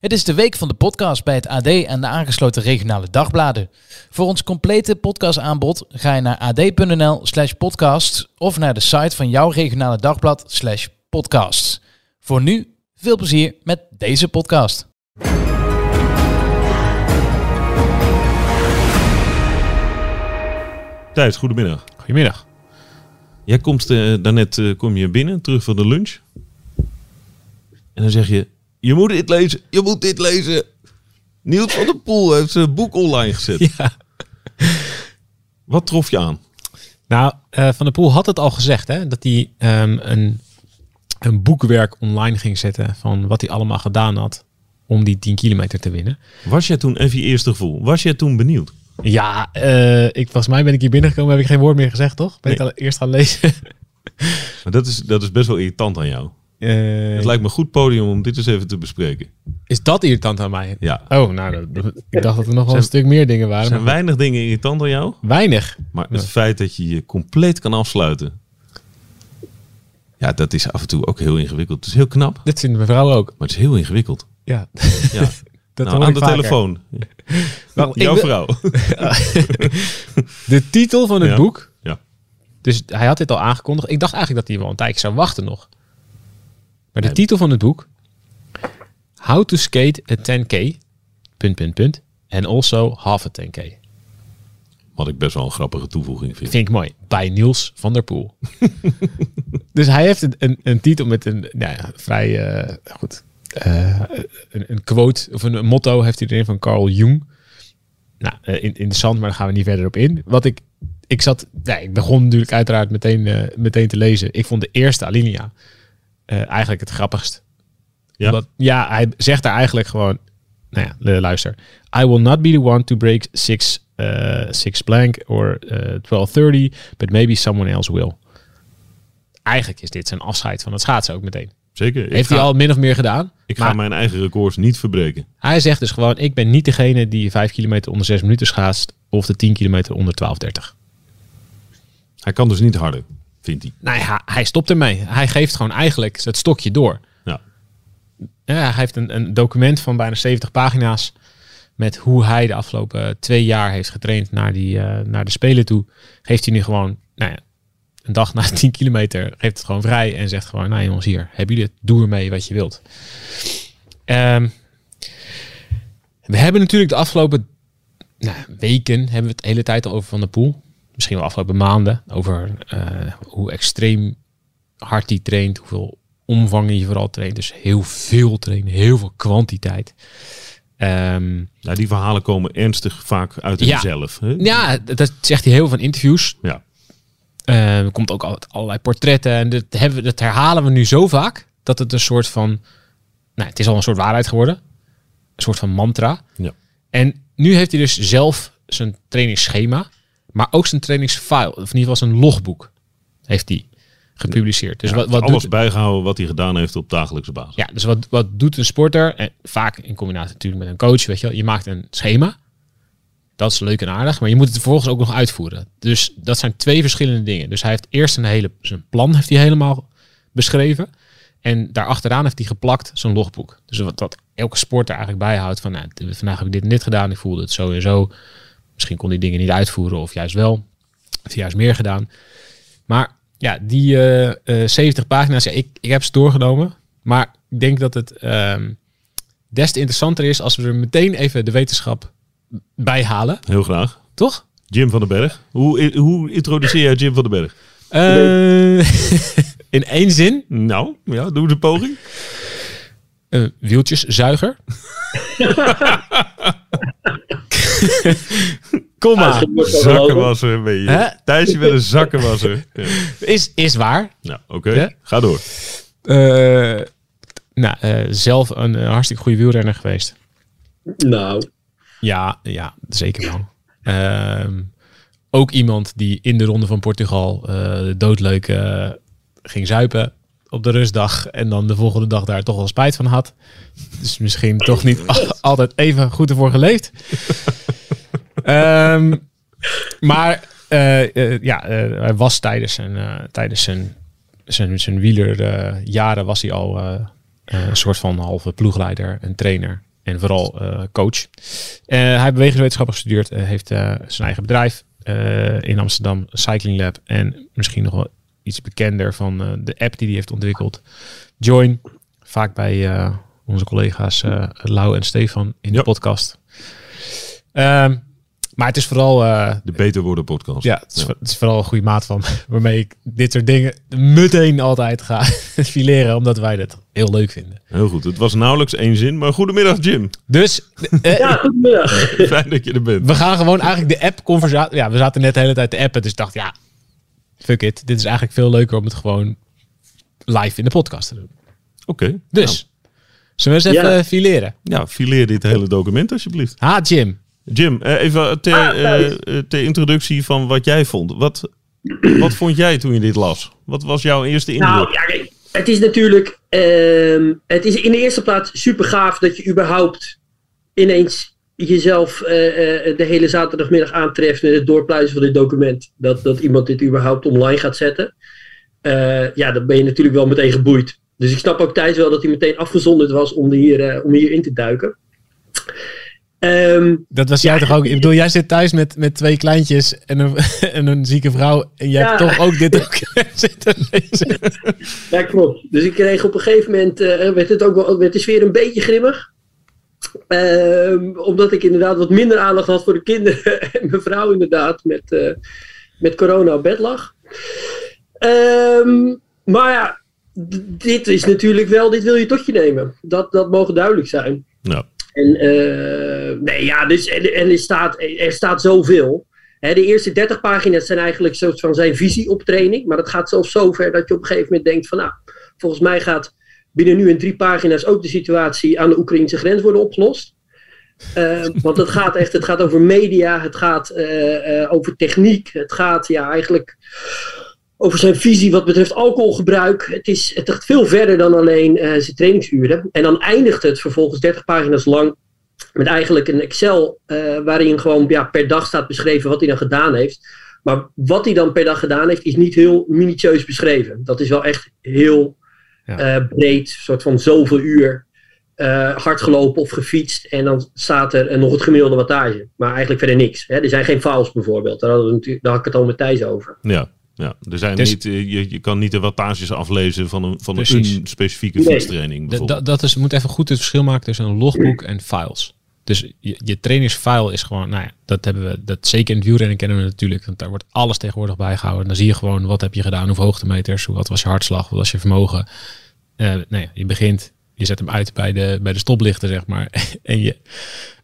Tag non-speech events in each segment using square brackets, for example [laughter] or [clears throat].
Het is de week van de podcast bij het AD en de aangesloten regionale dagbladen. Voor ons complete podcastaanbod ga je naar ad.nl slash podcast of naar de site van jouw regionale dagblad slash podcast. Voor nu, veel plezier met deze podcast. Thijs, goedemiddag. Goedemiddag. Jij komt eh, daarnet eh, kom je binnen, terug van de lunch. En dan zeg je, je moet dit lezen, je moet dit lezen. Niels van der Poel heeft zijn boek online gezet. [laughs] Ja. Wat trof je aan? Nou, eh, Van der Poel had het al gezegd, hè, dat hij ehm, een, een boekwerk online ging zetten van wat hij allemaal gedaan had om die 10 kilometer te winnen. Was jij toen, even je eerste gevoel, was jij toen benieuwd? Ja, eh, ik, volgens mij ben ik hier binnengekomen, heb ik geen woord meer gezegd, toch? Ben ik al eerst gaan lezen? Maar dat is, dat is best wel irritant aan jou. Eh, Het lijkt me een goed podium om dit eens even te bespreken. is dat irritant aan mij? Ja. Oh, nou, ik dacht dat er nog wel Zijn- een stuk meer dingen Er waren. zijn maar weinig dingen irritant aan jou, weinig. maar het feit dat je je compleet kan afsluiten. Ja, dat is af en toe ook heel ingewikkeld. Het is heel knap, Dit vindt mijn vrouw ook. maar het is heel ingewikkeld. Ja, Ja. [laughs] dat nou, hoor aan [laughs] ik de vaker. telefoon. Jouw wil- vrouw. [laughs] De titel van het Ja. boek. Ja. Dus hij had dit al aangekondigd. Ik dacht eigenlijk dat hij wel een tijdje zou wachten nog. Maar de titel van het boek. How to skate a 10k. Punt, punt, punt. En also half a 10k. Wat ik best wel een grappige toevoeging vind. Vind ik mooi. Bij Niels van der Poel. [laughs] dus hij heeft een, een, een titel met een nou ja, vrij eh, goed. eh, een, een quote of een, motto heeft hij erin van Carl Jung. Nou, eh, in, interessant, maar daar gaan we niet verder op in. Wat ik, ik zat, nee, ik begon natuurlijk uiteraard meteen, meteen te lezen. Ik vond de eerste alinea eh, eigenlijk het grappigst. Ja. Omdat, ja, hij zegt daar eigenlijk gewoon, nou ja, luister. I will not be the one to break six, eh, six blank or eh 1230, but maybe someone else will. Eigenlijk is dit zijn afscheid van het schaatsen ook meteen. Zeker. Heeft ga, hij al min of meer gedaan. ik ga mijn eigen records niet verbreken. hij zegt dus gewoon, ik ben niet degene die 5 kilometer onder 6 minuten schaatst of de 10 kilometer onder 1230. Hij kan dus niet harder, vindt hij. Nou ja, hij stopt ermee. Hij geeft gewoon eigenlijk het stokje door. Ja. Ja, hij heeft een, een document van bijna 70 pagina's met hoe hij de afgelopen twee jaar heeft getraind naar, die, eh, naar de Spelen toe. Geeft hij nu gewoon, nou ja, een dag na [laughs] 10 kilometer, geeft het gewoon vrij en zegt gewoon, nou jongens, hier, hebben jullie het, doe ermee wat je wilt. Ehm, we hebben natuurlijk de afgelopen nou, weken, hebben we het de hele tijd al over Van der Poel. Misschien wel afgelopen maanden, over eh, hoe extreem hard hij traint, hoeveel omvang hij vooral traint. Dus heel veel trainen, heel veel kwantiteit. Ehm, Nou, die verhalen komen ernstig vaak uit Ja. hemzelf. hè? ja, dat zegt hij heel veel van interviews. Ja. Eh, er komt ook altijd allerlei portretten. En dat, hebben, we- dat herhalen we nu zo vaak dat het een soort van. Nou, het is al een soort waarheid geworden. Een soort van mantra. Ja. En nu heeft hij dus zelf zijn trainingsschema, maar ook zijn trainingsfile, of in ieder geval zijn logboek, heeft hij gepubliceerd. Dus Ja, wat, wat alles doet, bijgehouden wat hij gedaan heeft op dagelijkse basis. ja, dus wat, wat doet een sporter? En vaak in combinatie natuurlijk met een coach, weet je wel. Je maakt een schema. Dat is leuk en aardig, maar je moet het vervolgens ook nog uitvoeren. Dus dat zijn twee verschillende dingen. Dus hij heeft eerst een hele, zijn plan heeft hij helemaal beschreven. En daarachteraan heeft hij geplakt zijn logboek. Dus wat, wat elke sporter eigenlijk bijhoudt van, nou, vandaag heb ik dit en dit gedaan, ik voelde het zo en zo. Misschien kon hij dingen niet uitvoeren of juist wel. Heeft hij juist meer gedaan. Maar ja, die eh, eh, 70 pagina's, ja, ik, ik heb ze doorgenomen. Maar ik denk dat het ehm, des te interessanter is als we er meteen even de wetenschap bij halen. Heel graag. Toch? Jim van den Berg. Hoe, hoe introduceer jij Jim van den Berg? Eh, [laughs] in één zin, Nou, ja, doe de poging. wieltjeszuiger. [laughs] [laughs] Kom maar. Zakkenwasser ben je. Hè? Thijsje met een zakkenwasser. Ja. Is, is waar. Nou, oké. Ja? Ga door. Eh, nou, eh, zelf een hartstikke goede wielrenner geweest. Nou, Ja, ja zeker wel. Ehm, ook iemand die in de ronde van Portugal eh doodleuk eh, ging zuipen op de rustdag en dan de volgende dag daar toch wel spijt van had. Dus misschien toch niet altijd even goed ervoor geleefd. Ehm, maar eh, eh, ja, eh, hij was tijdens zijn, tijdens zijn, zijn, zijn wielerjaren was hij al een soort van halve ploegleider, een trainer en vooral coach. Hij heeft bewegingswetenschap gestudeerd, heeft zijn eigen bedrijf in Amsterdam, Cycling Lab. En misschien nog wel iets bekender van de app die hij heeft ontwikkeld. Join, vaak bij onze collega's eh Lau en Stefan in de Ja. podcast. Ehm, maar het is vooral eh, De Beter Worden podcast. ja, het is, het is vooral een goede maat van me, waarmee ik dit soort dingen meteen altijd ga [laughs] fileren, omdat wij dat heel leuk vinden. Heel goed. Het was nauwelijks één zin, maar goedemiddag Jim. Dus eh, Ja, goedemiddag. [laughs] Fijn dat je er bent. we gaan gewoon eigenlijk de app conversatie. Ja, we zaten net de hele tijd te appen, dus ik dacht, ja, fuck it. Dit is eigenlijk veel leuker om het gewoon live in de podcast te doen. Oké. Dus, zullen we eens Ja. even fileren? Nou, ja, fileer dit hele document alsjeblieft. Ha, Jim. Jim, eh, even ter, Ah, eh, eh, ter introductie van wat jij vond. Wat, [clears throat] wat vond jij toen je dit las? Wat was jouw eerste indruk? Nou, ja, het is natuurlijk. ehm, het is in de eerste plaats super gaaf dat je überhaupt ineens jezelf de hele zaterdagmiddag aantreft met het doorpluizen van dit document. Dat, dat iemand dit überhaupt online gaat zetten. Ja, dan ben je natuurlijk wel meteen geboeid. Dus ik snap ook Thijs wel dat hij meteen afgezonderd was om hier, om hier in te duiken. Ehm, Dat was jij toch ook? Ik bedoel, jij zit thuis met, met twee kleintjes en een, [laughs] en een zieke vrouw. En jij Ja. hebt toch ook dit document [laughs] zitten lezen. Ja, klopt. Dus ik kreeg op een gegeven moment, eh, werd het ook wel, werd de sfeer een beetje grimmig. Ehm, omdat ik inderdaad wat minder aandacht had voor de kinderen [laughs] en mijn vrouw inderdaad met, eh, met corona op bed lag. Ehm, maar ja, dit is natuurlijk wel, dit wil je tot je nemen. Dat, dat mogen duidelijk zijn. Nou, En eh, nee, ja, dus en, er, staat, er staat zoveel. De eerste 30 pagina's zijn eigenlijk soort van zijn visie op training. Maar dat gaat zelfs zo ver dat je op een gegeven moment denkt van nou, volgens mij gaat binnen nu in drie pagina's ook de situatie aan de Oekraïnse grens worden opgelost. Eh, want het gaat echt, het gaat over media, het gaat eh, eh, over techniek, het gaat ja eigenlijk over zijn visie wat betreft alcoholgebruik. Het, is, het gaat veel verder dan alleen zijn trainingsuren. En dan eindigt het vervolgens 30 pagina's lang met eigenlijk een Excel eh, waarin gewoon ja, per dag staat beschreven wat hij dan gedaan heeft. Maar wat hij dan per dag gedaan heeft, is niet heel minutieus beschreven. Dat is wel echt heel Ja. eh, breed, soort van zoveel uur eh, hard gelopen of gefietst. En dan staat er nog het gemiddelde wattage. Maar eigenlijk verder niks. Hè. Er zijn geen files bijvoorbeeld. Daar, hadden we natuurlijk, daar had ik het al met Thijs over. ja. Ja, er zijn Dus- niet, eh, je, je kan niet de wattages aflezen van een, van Precies. een specifieke Nee. fietstraining. Dat, bijvoorbeeld. dat, dat is, moet even goed het verschil maken tussen een logboek en files. Dus je, je trainingsfile is gewoon, nou ja, dat hebben we, dat zeker in het wielrennen kennen we natuurlijk, want daar wordt alles tegenwoordig bijgehouden. Dan zie je gewoon, wat heb je gedaan, hoeveel hoogtemeters, hoe- wat was je hartslag, wat was je vermogen. Eh nou ja, je begint, je zet hem uit bij de, bij de stoplichten, zeg maar, [laughs] en je,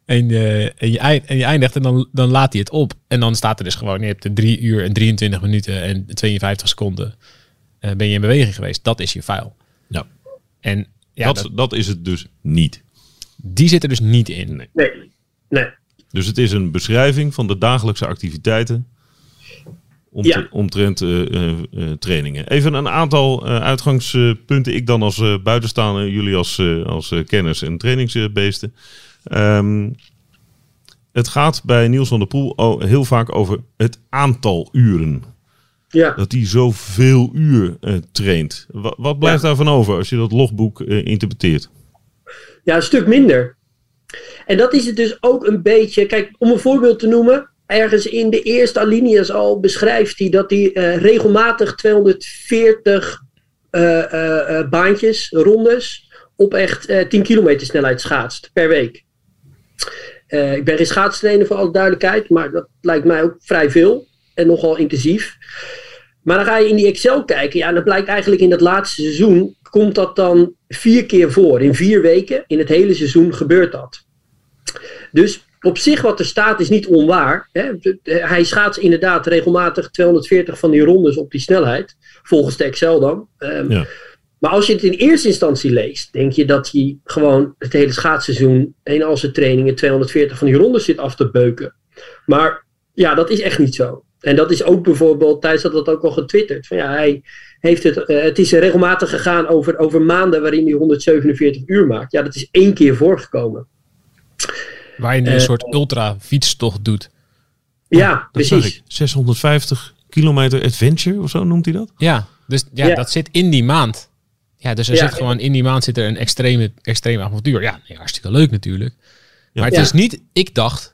en, je, en, je, eind- en je eindigt en dan, dan laat hij het op. En dan staat er dus gewoon, je hebt er 3 uur en 23 minuten en 52 seconden eh, ben je in beweging geweest. Dat is je file. ja. En ja, dat, dat- dat is het dus niet. die zit er dus niet in. Nee. Nee, nee. Dus het is een beschrijving van de dagelijkse activiteiten om Ja. omtrent eh, eh, eh, trainingen. Even een aantal eh, uitgangspunten. Ik dan als eh, buitenstaander, jullie als, eh, als eh, kenners en trainingsbeesten. Ehm, het gaat bij Niels van der Poel heel vaak over het aantal uren. Ja. Dat hij zoveel uur eh, traint. Wat, wat blijft Ja. daarvan over als je dat logboek eh, interpreteert? Ja, een stuk minder. En dat is het dus ook een beetje. Kijk, om een voorbeeld te noemen. Ergens in de eerste alinea's al beschrijft hij dat hij eh, regelmatig 240 eh, eh, eh, baantjes, rondes, op echt eh 10 kilometer snelheid schaatst per week. Eh, ik ben geen schaatstrainer voor alle duidelijkheid, maar dat lijkt mij ook vrij veel en nogal intensief. Maar dan ga je in die Excel kijken. Ja, en dat blijkt eigenlijk in dat laatste seizoen. Komt dat dan vier keer voor. In vier weken, in het hele seizoen, gebeurt dat. Dus op zich wat er staat is niet onwaar. Hè. Hij schaats inderdaad regelmatig 240 van die rondes op die snelheid. Volgens de Excel dan. Ehm, Ja. Maar als je het in eerste instantie leest, denk je dat hij gewoon het hele schaatsseizoen in al zijn trainingen 240 van die rondes zit af te beuken. Maar ja, dat is echt niet zo. En dat is ook bijvoorbeeld, Thijs had dat ook al getwitterd. Van ja, hij heeft het, eh, het is regelmatig gegaan over, over maanden waarin hij 147 uur maakt. Ja, dat is één keer voorgekomen. Waar je nu een Eh, soort ultra fietstocht doet. Ja, zag precies. ik. 650 kilometer adventure of zo noemt hij dat? Ja, dus ja, Ja. dat zit in die maand. Ja, dus er Ja. zit gewoon in die maand zit er een extreme, extreme avontuur. Ja, nee, hartstikke leuk natuurlijk. Maar het Ja. is niet, ik dacht,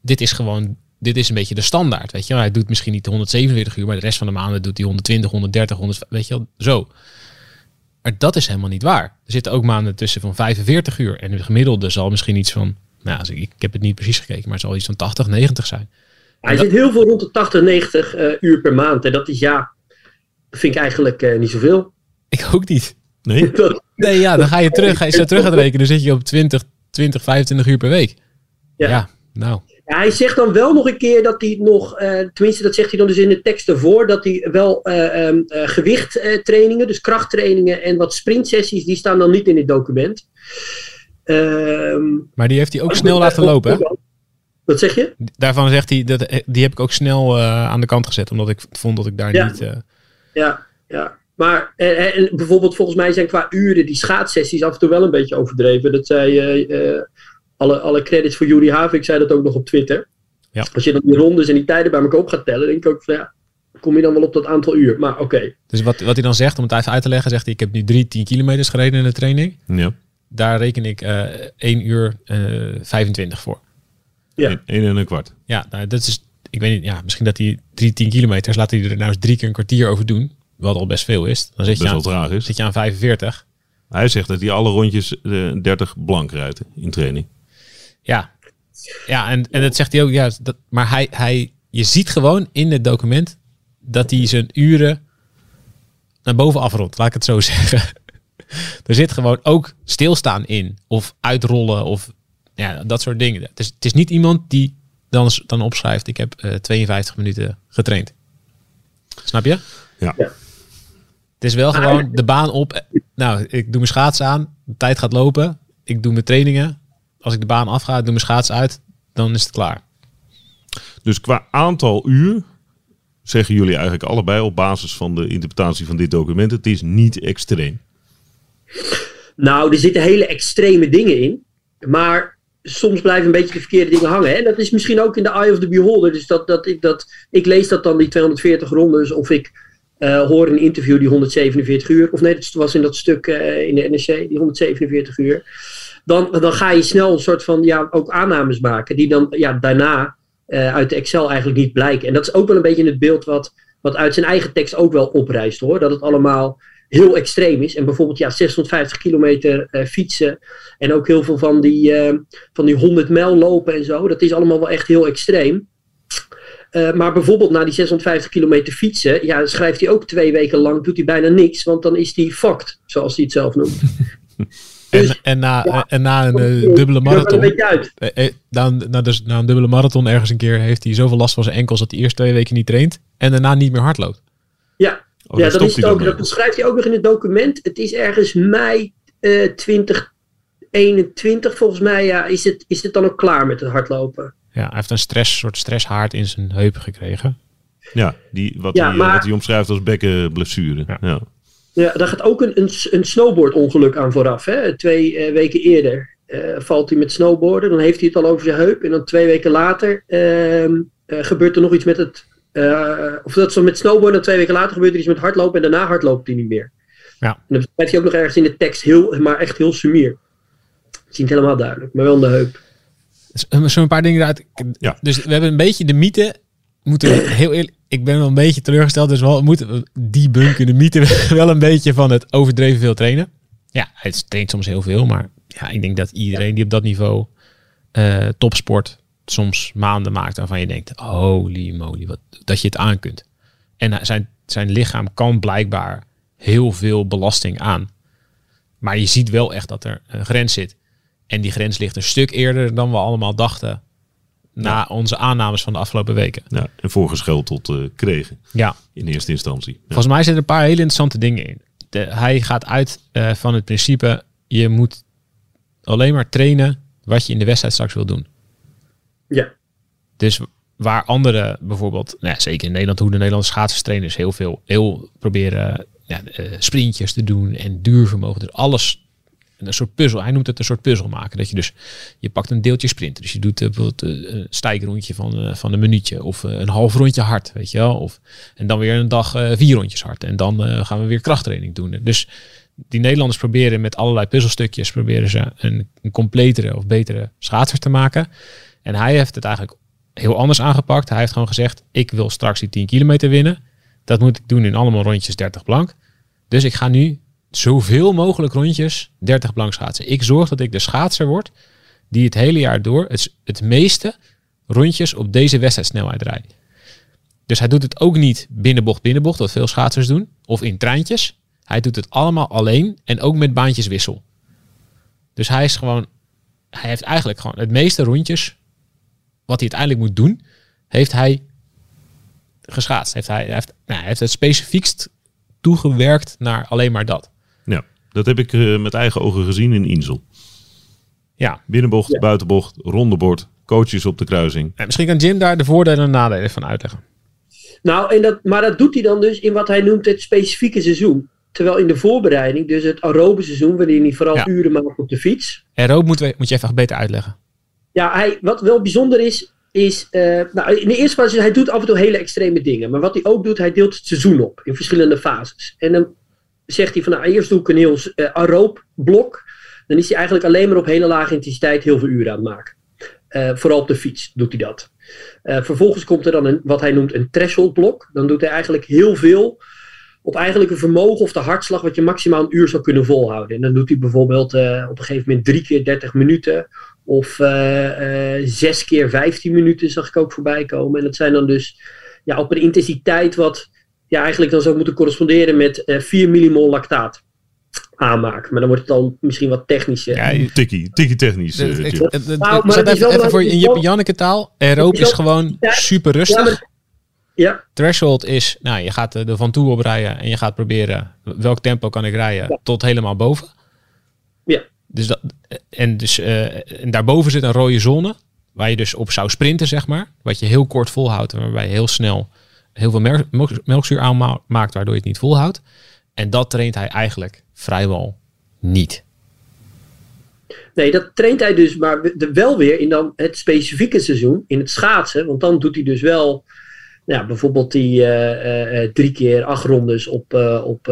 dit is gewoon, dit is een beetje de standaard. Weet je, hij doet misschien niet de 147 uur, maar de rest van de maanden doet hij 120, 130, 100, weet je wel, zo. Maar dat is helemaal niet waar. Er zitten ook maanden tussen van 45 uur. En de gemiddelde zal misschien iets van, nou, ik, heb het niet precies gekeken, maar het zal iets van 80, 90 zijn. Hij zit heel veel rond de 80, 90 eh, uur per maand. En dat is ja, vind ik eigenlijk eh, niet zoveel. Ik ook niet. Nee? Dat- [laughs] Nee, ja, dan ga je terug, ga je zo terug gaan rekenen, dan zit je op 20, 20, 25 uur per week. Ja. ja nou. Ja, hij zegt dan wel nog een keer dat hij nog, eh, tenminste dat zegt hij dan dus in de tekst ervoor, dat hij wel eh ehm, eh, gewichttrainingen, dus krachttrainingen en wat sprintsessies, die staan dan niet in het document. Ehm, Maar die heeft hij ook snel laten lopen. Hè? Wat zeg je? Daarvan zegt hij, dat, die heb ik ook snel eh, aan de kant gezet. Omdat ik vond dat ik daar Ja. niet... eh, Ja, ja. Maar eh, en bijvoorbeeld volgens mij zijn qua uren die schaatssessies af en toe wel een beetje overdreven. Dat zei eh, eh, alle, alle credits voor Juri Havik zei dat ook nog op Twitter. Ja. Als je dan die rondes en die tijden bij elkaar op gaat tellen, denk ik ook van ja, kom je dan wel op dat aantal uur. Maar oké. dus wat, wat hij dan zegt, om het even uit te leggen, zegt hij... Ik heb nu drie 10 kilometers gereden in de training. Ja. Daar reken ik eh 1 uur eh 25 voor. Ja. Eén één en een kwart. Ja, nou, dat is... Ik weet niet, ja, misschien dat hij drie 10 kilometers... Laat hij er nou eens drie keer een kwartier over doen. Wat al best veel is. Dan zit je, aan, wel traag is. zit je aan 45. Hij zegt dat hij alle rondjes eh 30 blank rijdt in training. Ja, ja en, en dat zegt hij ook. Ja, dat, maar hij, hij, je ziet gewoon in het document dat hij zijn uren naar boven afrondt. Laat ik het zo [laughs] zeggen. er zit gewoon ook stilstaan in. Of uitrollen. Of ja, dat soort dingen. Het is, het is niet iemand die dan, dan opschrijft. Ik heb eh 52 minuten getraind. Snap je? Ja. Ja. Het is wel gewoon de baan op. Nou, ik doe mijn schaats aan. De tijd gaat lopen. Ik doe mijn trainingen. Als ik de baan afga, doe mijn schaats uit. Dan is het klaar. Dus qua aantal uur zeggen jullie eigenlijk allebei op basis van de interpretatie van dit document, het is niet extreem. Nou, er zitten hele extreme dingen in. Maar soms blijven een beetje de verkeerde dingen hangen. Hè? Dat is misschien ook in de eye of the beholder. Dus dat, dat, ik, dat, ik lees dat dan die 240 rondes. Of ik eh, hoor een interview die 147 uur. Of nee, dat was in dat stuk eh, in de NRC, die 147 uur. Dan, dan ga je snel een soort van ja, ook aannames maken. Die dan ja, daarna eh, uit de Excel eigenlijk niet blijken. En dat is ook wel een beetje in het beeld wat, wat uit zijn eigen tekst ook wel oprijst hoor. Dat het allemaal heel extreem is. En bijvoorbeeld ja, 650 kilometer fietsen. En ook heel veel van die, van die 100 mijl lopen en zo. Dat is allemaal wel echt heel extreem. Eh, maar bijvoorbeeld na die 650 kilometer fietsen, ja, schrijft hij ook twee weken lang, doet hij bijna niks, want dan is hij fucked, zoals hij het zelf noemt. [laughs] En, Dus- en, na, ja. en na een eh, dubbele een marathon. uit. eh, na, een- na, dus, na een dubbele marathon ergens een keer heeft hij zoveel last van zijn enkels dat hij eerst twee weken niet traint. En daarna niet meer hardloopt. Ja, Oh, ja dat, is het hij ook, dat beschrijft hij ook nog in het document. Het is ergens mei eh 2021 volgens mij, ja, is, het, is het dan ook klaar met het hardlopen. Ja, hij heeft een stress, soort stresshaard in zijn heupen gekregen. Ja, die, wat, Ja, hij, eh, maar- wat hij omschrijft als bekkenblessure. Ja. Ja. Ja, daar gaat ook een, een, een snowboardongeluk aan vooraf. Hè? Twee eh, weken eerder eh, valt hij met snowboarden. Dan heeft hij het al over zijn heup. En dan twee weken later ehm, eh, gebeurt er nog iets met het... eh, of dat zo met snowboarden. En twee weken later gebeurt er iets met hardlopen. En daarna hardloopt hij niet meer. Ja. En dat schrijft hij ook nog ergens in de tekst. Heel, maar echt heel sumier. Het is niet helemaal duidelijk. Maar wel aan de heup. Dus, eh, Zo'n paar dingen eruit. Ja. Dus we hebben een beetje de mythe. Moeten we heel eerlijk, ik ben wel een beetje teleurgesteld. Dus wel moeten we debunken de mythe [laughs] wel een beetje van het overdreven veel trainen. Ja, hij traint soms heel veel. Maar ja, ik denk dat iedereen die op dat niveau eh, topsport soms maanden maakt waarvan je denkt, holy moly, wat, dat je het aan kunt. En zijn, zijn lichaam kan blijkbaar heel veel belasting aan. Maar je ziet wel echt dat er een grens zit. En die grens ligt een stuk eerder dan we allemaal dachten. Na onze aannames van de afgelopen weken. Ja, en voorgeschoteld eh kregen Ja, in eerste instantie. Ja. volgens mij zitten er een paar hele interessante dingen in. De, hij gaat uit eh, van het principe: je moet alleen maar trainen wat je in de wedstrijd straks wil doen. Ja. Dus waar anderen bijvoorbeeld, nou ja, zeker in Nederland, hoe de Nederlandse is heel veel, heel proberen ja, eh, sprintjes te doen en duurvermogen. Dus alles, een soort puzzel. Hij noemt het een soort puzzel maken. Dat je dus, je pakt een deeltje sprint. Dus je doet eh, bijvoorbeeld eh, een stijgrondje van, eh, van een minuutje of een half rondje hard, weet je wel. Of, en dan weer een dag vier rondjes hard. En dan gaan we weer krachttraining doen. Dus Die Nederlanders proberen met allerlei puzzelstukjes proberen ze een, een completere of betere schaatser te maken. En hij heeft het eigenlijk heel anders aangepakt. Hij heeft gewoon gezegd, ik wil straks die 10 kilometer winnen. Dat moet ik doen in allemaal rondjes 30 blank. Dus ik ga nu zoveel mogelijk rondjes 30 blank schaatsen. Ik zorg dat ik de schaatser word die het hele jaar door het, het meeste rondjes op deze wedstrijdsnelheid rijdt. Dus hij doet het ook niet binnenbocht, binnenbocht, wat veel schaatsers doen, of in treintjes. Hij doet het allemaal alleen en ook met baantjeswissel. Dus hij is gewoon, hij heeft eigenlijk gewoon het meeste rondjes wat hij uiteindelijk moet doen, heeft hij geschaatst. Heeft hij, heeft, nou, hij heeft het specifiekst toegewerkt naar alleen maar dat. Dat heb ik eh, met eigen ogen gezien in Insel. Ja, Binnenbocht, Ja. buitenbocht, rondebord, coaches op de kruising. en misschien kan Jim daar de voordelen en nadelen van uitleggen. Nou, en dat, maar dat doet hij dan dus in wat hij noemt het specifieke seizoen. Terwijl in de voorbereiding, dus het aerobe seizoen, waarin hij vooral Ja. uren maakt op de fiets. Aeroop moet, we- moet je even beter uitleggen. Ja, hij, wat wel bijzonder is, is uh, nou, in de eerste plaats, hij doet af en toe hele extreme dingen. Maar wat hij ook doet, hij deelt het seizoen op in verschillende fases. En dan zegt hij van, nou, eerst doe ik een heel uh, blok. Dan is hij eigenlijk alleen maar op hele lage intensiteit heel veel uren aan het maken. Uh, vooral op de fiets doet hij dat. Uh, vervolgens komt er dan een, wat hij noemt een threshold blok. Dan doet hij eigenlijk heel veel op eigenlijk een vermogen of de hartslag wat je maximaal een uur zou kunnen volhouden. En dan doet hij bijvoorbeeld op een gegeven moment drie keer 30 minuten of zes keer 15 minuten zag ik ook voorbij komen. En dat zijn dan dus ja, op een intensiteit wat ja, eigenlijk dan zou moeten corresponderen met uh, 4 millimol lactaat aanmaken. Maar dan wordt het dan misschien wat technischer. Ja, tikkie, tikkie technisch. Uh, ik, het, nou, maar even, even voor in Jip Janneke taal. Aeroop is gewoon super rustig. Ja. Threshold is, nou, je gaat er van toe op rijden en je gaat proberen welk tempo kan ik rijden ja. tot helemaal boven. Ja. Dus dat, en, dus, uh, en daarboven zit een rode zone, waar je dus op zou sprinten, zeg maar. Wat je heel kort volhoudt en waarbij je heel snel heel veel melk, melk, melkzuur aanmaakt, waardoor je het niet volhoudt. En dat traint hij eigenlijk vrijwel niet. Nee, dat traint hij dus maar wel weer in dan het specifieke seizoen, in het schaatsen. Want dan doet hij dus wel ja, bijvoorbeeld die uh, uh, drie keer acht rondes op, op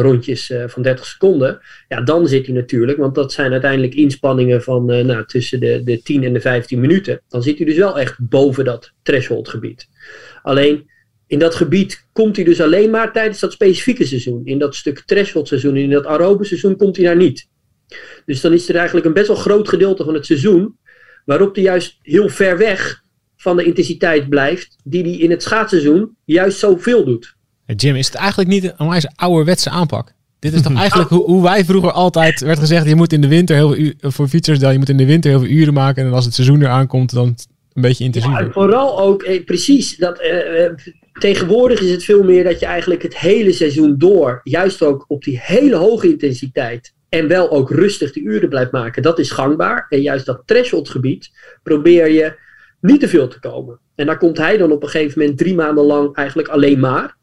rondjes van 30 seconden. Ja, dan zit hij natuurlijk, want dat zijn uiteindelijk inspanningen van nou, tussen de, de 10 en de 15 minuten. Dan zit hij dus wel echt boven dat threshold gebied. Alleen in dat gebied komt hij dus alleen maar tijdens dat specifieke seizoen. In dat stuk threshold seizoen, in dat aerobe seizoen komt hij daar niet. Dus dan is er eigenlijk een best wel groot gedeelte van het seizoen waarop hij juist heel ver weg van de intensiteit blijft, die hij in het schaatsseizoen juist zoveel doet. Jim, is het eigenlijk niet een onwijs ouderwetse aanpak? Dit is toch [laughs] eigenlijk hoe, hoe, wij vroeger altijd werd gezegd, je moet in de winter heel veel uur, voor fietsers, je moet in de winter heel veel uren maken en als het seizoen eraan komt, dan een beetje intensiever. Ja, vooral ook, eh, precies, dat, eh, tegenwoordig is het veel meer dat je eigenlijk het hele seizoen door, juist ook op die hele hoge intensiteit en wel ook rustig de uren blijft maken. Dat is gangbaar. En juist dat threshold gebied probeer je niet te veel te komen. En daar komt hij dan op een gegeven moment drie maanden lang eigenlijk alleen maar.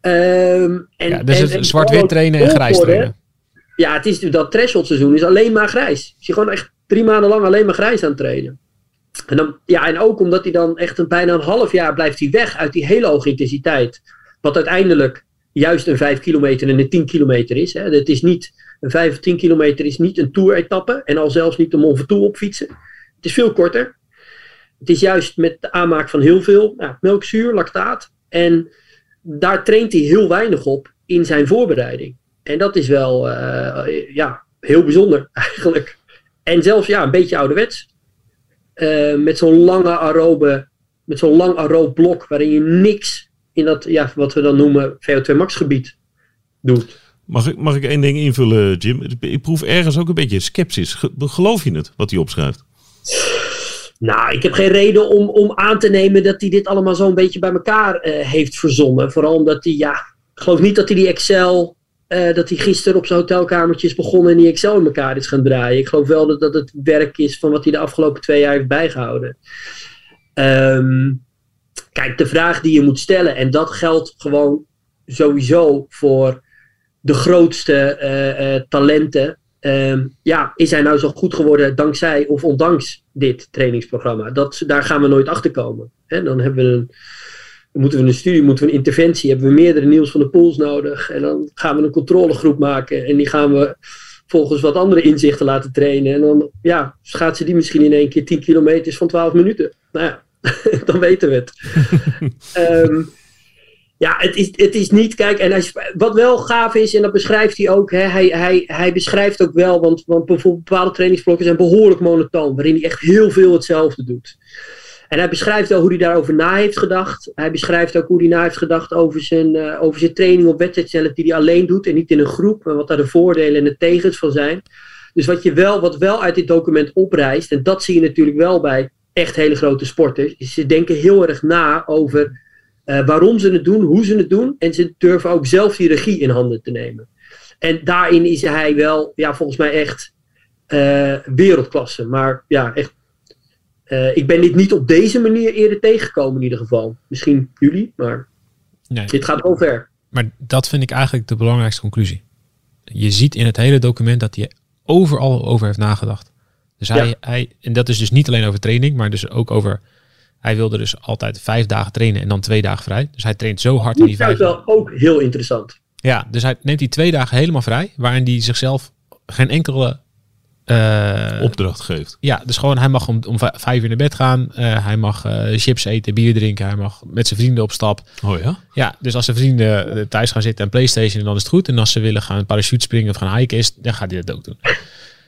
Um, en, ja, dus het zwart-wit trainen en grijs trainen. Ja, het is, dat threshold seizoen is alleen maar grijs. Is je gewoon echt drie maanden lang alleen maar grijs aan het trainen. En, dan, ja, en ook omdat hij dan echt een, bijna een half jaar blijft hij weg uit die hele hoge intensiteit. Wat uiteindelijk juist een 5 kilometer en een 10 kilometer is. Hè. Het is niet, een 5 of 10 kilometer is niet een tour-etappe. En al zelfs niet een Mont Ventoux opfietsen. Het is veel korter. Het is juist met de aanmaak van heel veel ja, melkzuur, lactaat. En daar traint hij heel weinig op in zijn voorbereiding. En dat is wel uh, ja, heel bijzonder [laughs] eigenlijk. En zelfs ja, een beetje ouderwets. Uh, met zo'n lange aerobe, met zo'n lang aerobe blok waarin je niks in dat, ja, wat we dan noemen, VO2 max gebied doet. Mag ik, mag ik één ding invullen, Jim? Ik proef ergens ook een beetje sceptisch. Geloof je het, wat hij opschrijft? Nou, ik heb geen reden om, om aan te nemen dat hij dit allemaal zo'n beetje bij elkaar uh, heeft verzonnen. Vooral omdat hij, ja, ik geloof niet dat hij die Excel, uh, dat hij gisteren op zijn hotelkamertje is begonnen en die Excel in elkaar is gaan draaien. Ik geloof wel dat dat het werk is van wat hij de afgelopen twee jaar heeft bijgehouden. Um, kijk, de vraag die je moet stellen, en dat geldt gewoon sowieso voor de grootste uh, talenten Um, ja, is hij nou zo goed geworden dankzij of ondanks dit trainingsprogramma? Dat, daar gaan we nooit achter komen. Dan hebben we een, moeten we een studie, moeten we een interventie, hebben we meerdere Niels van de Pools nodig. En dan gaan we een controlegroep maken en die gaan we volgens wat andere inzichten laten trainen. En dan ja, ze die misschien in één keer 10 kilometers van 12 minuten. Nou ja, [laughs] dan weten we het. [laughs] Ehm, ja, het is, het is niet, kijk, en hij, wat wel gaaf is, en dat beschrijft hij ook, hè, hij, hij, hij beschrijft ook wel, want, want bijvoorbeeld bepaalde trainingsblokken zijn behoorlijk monotoon, waarin hij echt heel veel hetzelfde doet. En hij beschrijft ook hoe hij daarover na heeft gedacht. Hij beschrijft ook hoe hij na heeft gedacht over zijn, uh, over zijn training op wedstrijdcellen die hij alleen doet en niet in een groep, maar wat daar de voordelen en de tegens van zijn. Dus wat, je wel, wat wel uit dit document oprijst, en dat zie je natuurlijk wel bij echt hele grote sporters, is ze denken heel erg na over uh, waarom ze het doen, hoe ze het doen. En ze durven ook zelf die regie in handen te nemen. En daarin is hij wel, ja, volgens mij echt uh, wereldklasse. Maar ja, echt. Uh, ik ben dit niet op deze manier eerder tegengekomen in ieder geval. Misschien jullie, maar nee. dit gaat wel ver. Maar dat vind ik eigenlijk de belangrijkste conclusie. Je ziet in het hele document dat hij overal over heeft nagedacht. Dus hij, ja. hij, en dat is dus niet alleen over training, maar dus ook over hij wilde dus altijd vijf dagen trainen en dan twee dagen vrij. Dus hij traint zo hard in die vijf dagen. Dat is wel ook heel interessant. Ja, dus hij neemt die twee dagen helemaal vrij, waarin hij zichzelf geen enkele uh, opdracht geeft. Ja, dus gewoon hij mag om, om vijf uur naar bed gaan. Uh, hij mag uh, chips eten, bier drinken. Hij mag met zijn vrienden op stap. Oh ja? Ja, dus als zijn vrienden thuis gaan zitten en Playstation, dan is het goed. En als ze willen gaan parachute springen of gaan hiken, is, dan gaat hij dat ook doen.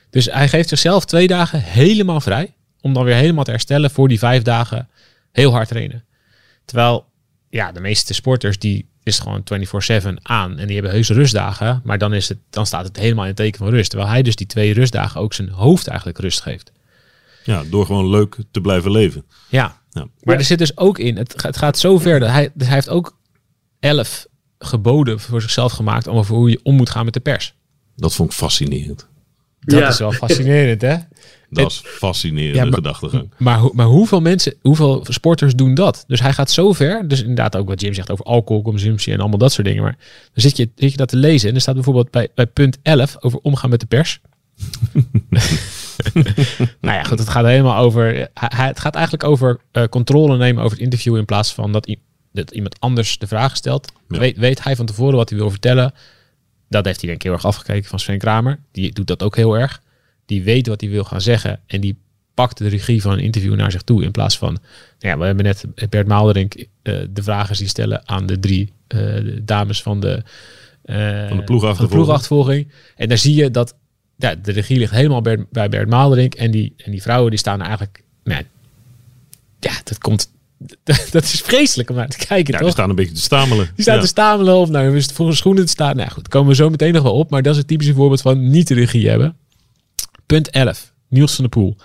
Dus hij geeft zichzelf twee dagen helemaal vrij. Om dan weer helemaal te herstellen voor die vijf dagen heel hard trainen. Terwijl, ja, de meeste sporters die is gewoon 24-7 aan en die hebben heuse rustdagen, maar dan, is het, dan staat het helemaal in het teken van rust. Terwijl hij dus die twee rustdagen ook zijn hoofd eigenlijk rust geeft. Ja, door gewoon leuk te blijven leven. Ja, ja. maar er zit dus ook in, het, het gaat zo ver, dat hij, hij heeft ook elf geboden voor zichzelf gemaakt over hoe je om moet gaan met de pers. Dat vond ik fascinerend. Dat ja. is wel fascinerend, hè? [laughs] Dat is fascinerende ja, maar, gedachtegang. Maar, maar hoeveel mensen, hoeveel sporters doen dat? Dus hij gaat zo ver. Dus inderdaad ook wat Jim zegt over alcoholconsumptie en allemaal dat soort dingen. Maar dan zit je, zit je dat te lezen. En er staat bijvoorbeeld bij, bij punt 11 over omgaan met de pers. [laughs] nou ja, goed, het gaat helemaal over. Het gaat eigenlijk over uh, controle nemen over het interview in plaats van dat, dat iemand anders de vraag stelt. Ja. Weet, weet hij van tevoren wat hij wil vertellen? Dat heeft hij denk ik heel erg afgekeken van Sven Kramer. Die doet dat ook heel erg die weet wat hij wil gaan zeggen en die pakt de regie van een interview naar zich toe. In plaats van, nou ja, we hebben net Bert Maalderink uh, de vragen zien stellen aan de drie uh, dames van de, uh, van de ploegachtervolging. ploegachtervolging. En daar zie je dat ja, de regie ligt helemaal bij, bij Bert Maalderink. En die, en die vrouwen die staan eigenlijk, nou, ja, dat komt [laughs] dat is vreselijk om naar te kijken. Ja, toch? die staan een beetje te stamelen. Die staan ja. te stamelen of nou, voor een schoenen te staan. Nou goed, komen we zo meteen nog wel op. Maar dat is het typische voorbeeld van niet de regie hebben. Punt 11. Niels van de Poel.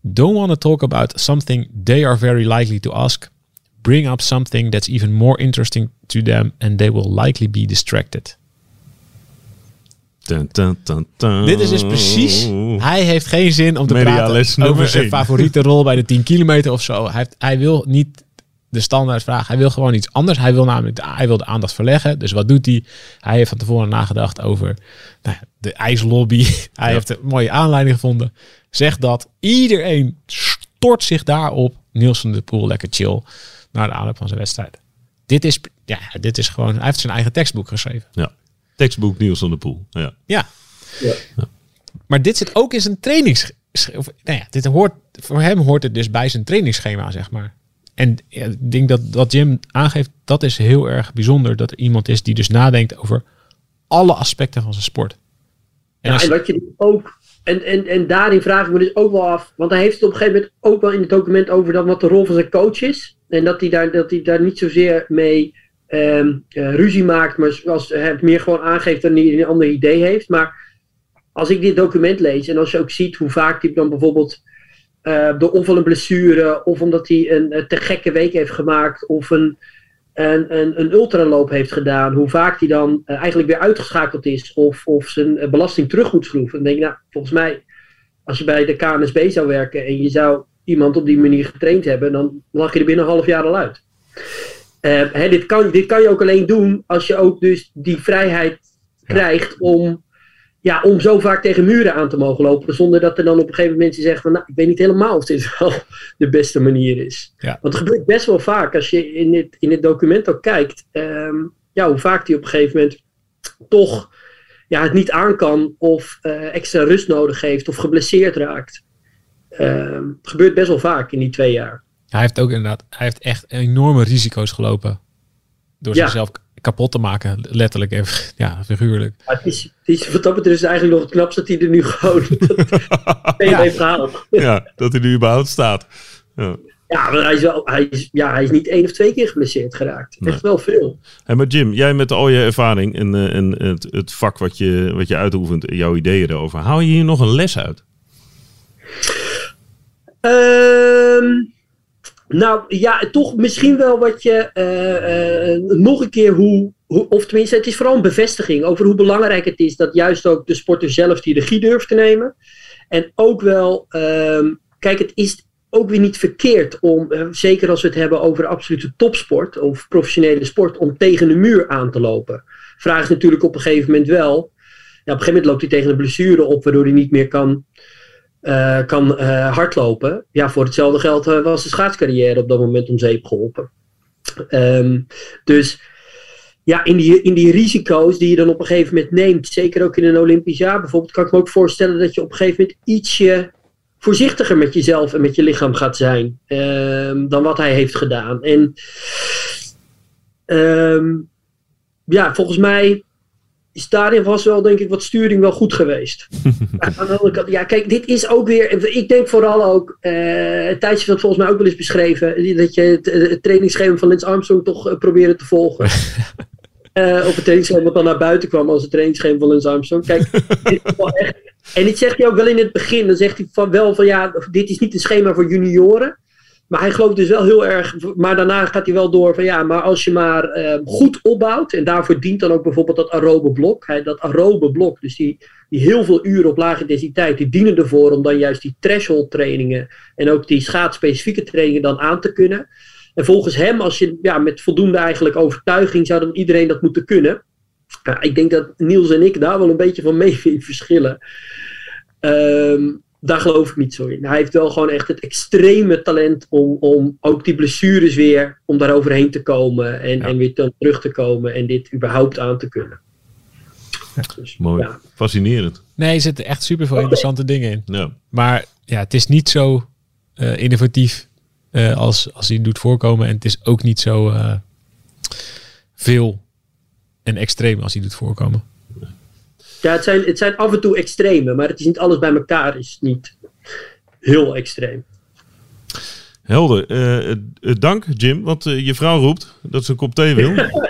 Don't want to talk about something they are very likely to ask. Bring up something that's even more interesting to them and they will likely be distracted. Dun, dun, dun, Dit is dus precies. Hij heeft geen zin om te praten over zijn favoriete rol bij de 10 kilometer of zo. Hij, heeft, hij wil niet de standaard vraag. Hij wil gewoon iets anders. Hij wil namelijk de, hij wil de aandacht verleggen. Dus wat doet hij? Hij heeft van tevoren nagedacht over nou, de ijslobby. [laughs] Hij ja. heeft een mooie aanleiding gevonden. Zegt dat iedereen stort zich daarop. Nielsen de Poel lekker chill naar de aanloop van zijn wedstrijd. Dit is, ja, dit is gewoon. Hij heeft zijn eigen tekstboek geschreven. Ja, tekstboek Niels van de Poel. Ja. Ja. ja. Maar dit zit ook in zijn trainings. Of, nou ja, dit hoort, voor hem hoort het dus bij zijn trainingsschema, zeg maar. En ja, ik denk dat wat Jim aangeeft, dat is heel erg bijzonder. Dat er iemand is die dus nadenkt over alle aspecten van zijn sport. En, ja, als... en wat je ook. En, en, en daarin vraag ik me dus ook wel af. Want hij heeft het op een gegeven moment ook wel in het document over dat wat de rol van zijn coach is. En dat hij daar, dat hij daar niet zozeer mee um, uh, ruzie maakt. Maar zoals hij meer gewoon aangeeft dat hij een ander idee heeft. Maar als ik dit document lees en als je ook ziet hoe vaak hij dan bijvoorbeeld uh, door of een blessure, of omdat hij een, een te gekke week heeft gemaakt, of een, een, een, ultraloop heeft gedaan, hoe vaak hij dan uh, eigenlijk weer uitgeschakeld is, of, of zijn belasting terug moet schroeven. Dan denk ik, nou, volgens mij, als je bij de KNSB zou werken en je zou iemand op die manier getraind hebben, dan lag je er binnen een half jaar al uit. Hè, dit, kan, dit kan je ook alleen doen als je ook dus die vrijheid krijgt om ja, om zo vaak tegen muren aan te mogen lopen. Zonder dat er dan op een gegeven moment mensen zeggen van nou, ik weet niet helemaal of dit wel [laughs] de beste manier is. Ja. Want het gebeurt best wel vaak als je in het, in het document ook kijkt. ehm, ja, hoe vaak die op een gegeven moment toch ja, het niet aan kan of eh, extra rust nodig heeft of geblesseerd raakt. Ehm, het gebeurt best wel vaak in die twee jaar. Hij heeft ook inderdaad, hij heeft echt enorme risico's gelopen. Door Ja. zichzelf kapot te maken, letterlijk en [laughs] ja, figuurlijk. Maar het is, het is, wat dat betreft is eigenlijk nog het knapste dat hij er nu gewoon [laughs] ja. heeft gehaald. ja, dat hij nu überhaupt staat. Ja. Ja, maar hij is, wel, hij, is, ja, hij is niet één of twee keer geblesseerd geraakt. Nee. Echt wel veel. Hey, maar Jim, jij met al je ervaring en, eh, en het, het vak wat je, wat je uitoefent, jouw ideeën erover, haal je hier nog een les uit? Ehm, nou ja, toch misschien wel wat je eh, eh, nog een keer hoe, hoe, of tenminste, het is vooral een bevestiging over hoe belangrijk het is dat juist ook de sporter zelf die regie durft te nemen. En ook wel, ehm, kijk, het is ook weer niet verkeerd om, eh, zeker als we het hebben over absolute topsport of professionele sport, om tegen de muur aan te lopen. Vraag is natuurlijk op een gegeven moment wel, op een gegeven moment loopt hij tegen een blessure op, waardoor hij niet meer kan eh, kan eh, hardlopen. Ja, voor hetzelfde geld eh, was de schaatscarrière op dat moment om zeep geholpen. Ehm, dus ja, in die, in die risico's die je dan op een gegeven moment neemt, zeker ook in een Olympisch jaar bijvoorbeeld, kan ik me ook voorstellen dat je op een gegeven moment ietsje voorzichtiger met jezelf en met je lichaam gaat zijn ehm, dan wat hij heeft gedaan. En ehm, ja, volgens mij is daarin was wel, denk ik, wat sturing wel goed geweest. [laughs] Aan de andere kant, ja, kijk, dit is ook weer. Ik denk vooral ook. eh Thijs heeft dat volgens mij ook wel eens beschreven. Dat je het, het trainingsschema van Lance Armstrong toch eh, probeerde te volgen. [laughs] Eh of het trainingsschema wat dan naar buiten kwam als het trainingsschema van Lance Armstrong. Kijk, [laughs] dit is wel echt. En dit zegt hij ook wel in het begin. Dan zegt hij van wel van ja, dit is niet een schema voor junioren. Maar hij gelooft dus wel heel erg. Maar daarna gaat hij wel door van ja, maar als je maar eh, goed opbouwt. En daarvoor dient dan ook bijvoorbeeld dat aerobe blok. Hè, dat aerobe blok, dus die, die heel veel uren op lage intensiteit. Die dienen ervoor om dan juist die threshold trainingen. En ook die schaatsspecifieke trainingen dan aan te kunnen. En volgens hem, als je ja, met voldoende eigenlijk overtuiging zou dan iedereen dat moeten kunnen. Ik denk dat Niels en ik daar wel een beetje van mee [laughs] verschillen. Ehm, daar geloof ik niet zo in. Hij heeft wel gewoon echt het extreme talent om, om ook die blessures weer, om daar overheen te komen en, Ja. en weer terug te komen en dit überhaupt aan te kunnen. Dus, Mooi. ja. Fascinerend. Nee, er zitten echt super veel interessante dingen in. Ja. Maar ja, het is niet zo eh, innovatief eh, als, als hij doet voorkomen. En het is ook niet zo eh, veel en extreem als hij doet voorkomen. Ja, het zijn, het zijn af en toe extreme, maar het is niet alles bij elkaar is niet heel extreem. Helder. Eh, eh, dank, Jim, want eh, je vrouw roept dat ze een kop thee wil. Wil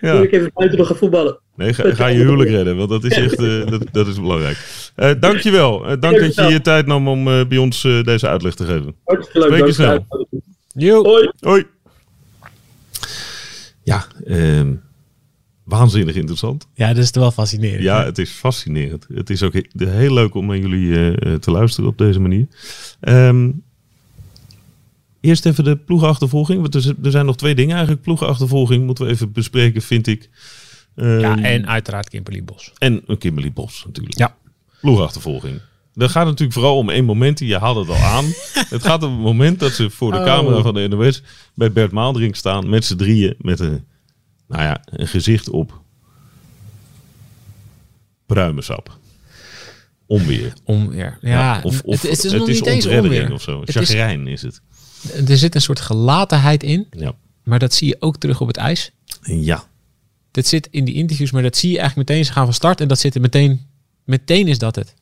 [laughs] ja. ik even buiten nog gaan voetballen. Nee, ga, ga je huwelijk redden, want dat is echt eh, dat, dat is belangrijk. Eh dankjewel. Eh dank dat je je tijd nam om eh, bij ons eh, deze uitleg te geven. Hartstikke leuk. Spreek je snel. Hoi. Hoi. Ja, ehm, waanzinnig interessant. Ja, dat is wel fascinerend. Ja, het is fascinerend. Het is ook he- heel leuk om naar jullie eh, eh, te luisteren op deze manier. Ehm, eerst even de ploegenachtervolging. Want er, zijn nog twee dingen eigenlijk. Ploegenachtervolging moeten we even bespreken, vind ik. Ehm, Ja, en uiteraard Kimberly Bos. en een Kimberly Bos natuurlijk. Ja. Ploegachtervolging. Dat gaat natuurlijk vooral om één moment. Je haalde het al aan. [laughs] het gaat om het moment dat ze voor de Oh. camera van de NOS bij Bert Maaldrink staan. Met z'n drieën. Met een, nou ja, een gezicht op pruimensap. Onweer. Om, ja, ja, of, of het, het is nog niet eens ontreddering onweer. of zo. Is- Chagrijn is het. Er zit een soort gelatenheid in, Ja. maar dat zie je ook terug op het ijs. ja. Dat zit in die interviews, maar dat zie je eigenlijk meteen. Ze gaan van start en dat zit er meteen. Meteen is dat het.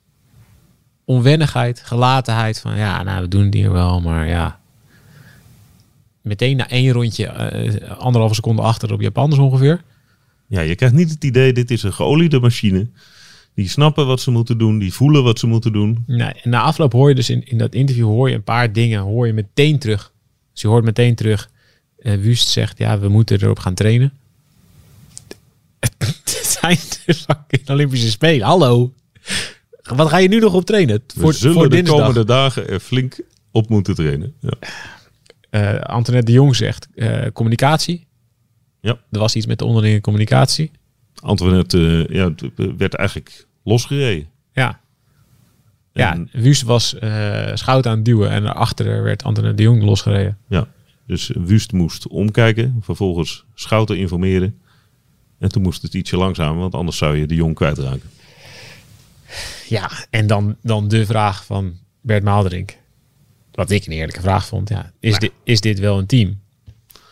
Onwennigheid, gelatenheid. Van ja, nou, we doen het hier wel, maar ja. Meteen na één rondje, eh, anderhalve seconde achter op Japanners ongeveer. ja, je krijgt niet het idee, dit is een geoliede machine. Die snappen wat ze moeten doen. Die voelen wat ze moeten doen. Nee, en na afloop hoor je dus in, in dat interview hoor je een paar dingen hoor je meteen terug. Dus je hoort meteen terug. eh Wust zegt, ja, we moeten erop gaan trainen. [laughs] Het zijn de fucking Olympische Spelen. Hallo. Wat ga je nu nog op trainen? We Voor, zullen voor de komende dagen er flink op moeten trainen. Ja. Eh, Antoinette de Jong zegt, eh, communicatie. Ja. Er was iets met de onderlinge communicatie. Antoinette eh, ja, werd eigenlijk losgereden. Ja. Ja, En- Wust was Schout aan het duwen en daarachter werd Antoinette de Jong losgereden. Ja, dus Wust moest omkijken, vervolgens Schouten informeren. En toen moest het ietsje langzamer, want anders zou je de jong kwijtraken. Ja, en dan, dan de vraag van Bert Maalderink. Wat ik een eerlijke vraag vond. Ja, is, dit, is dit wel een team?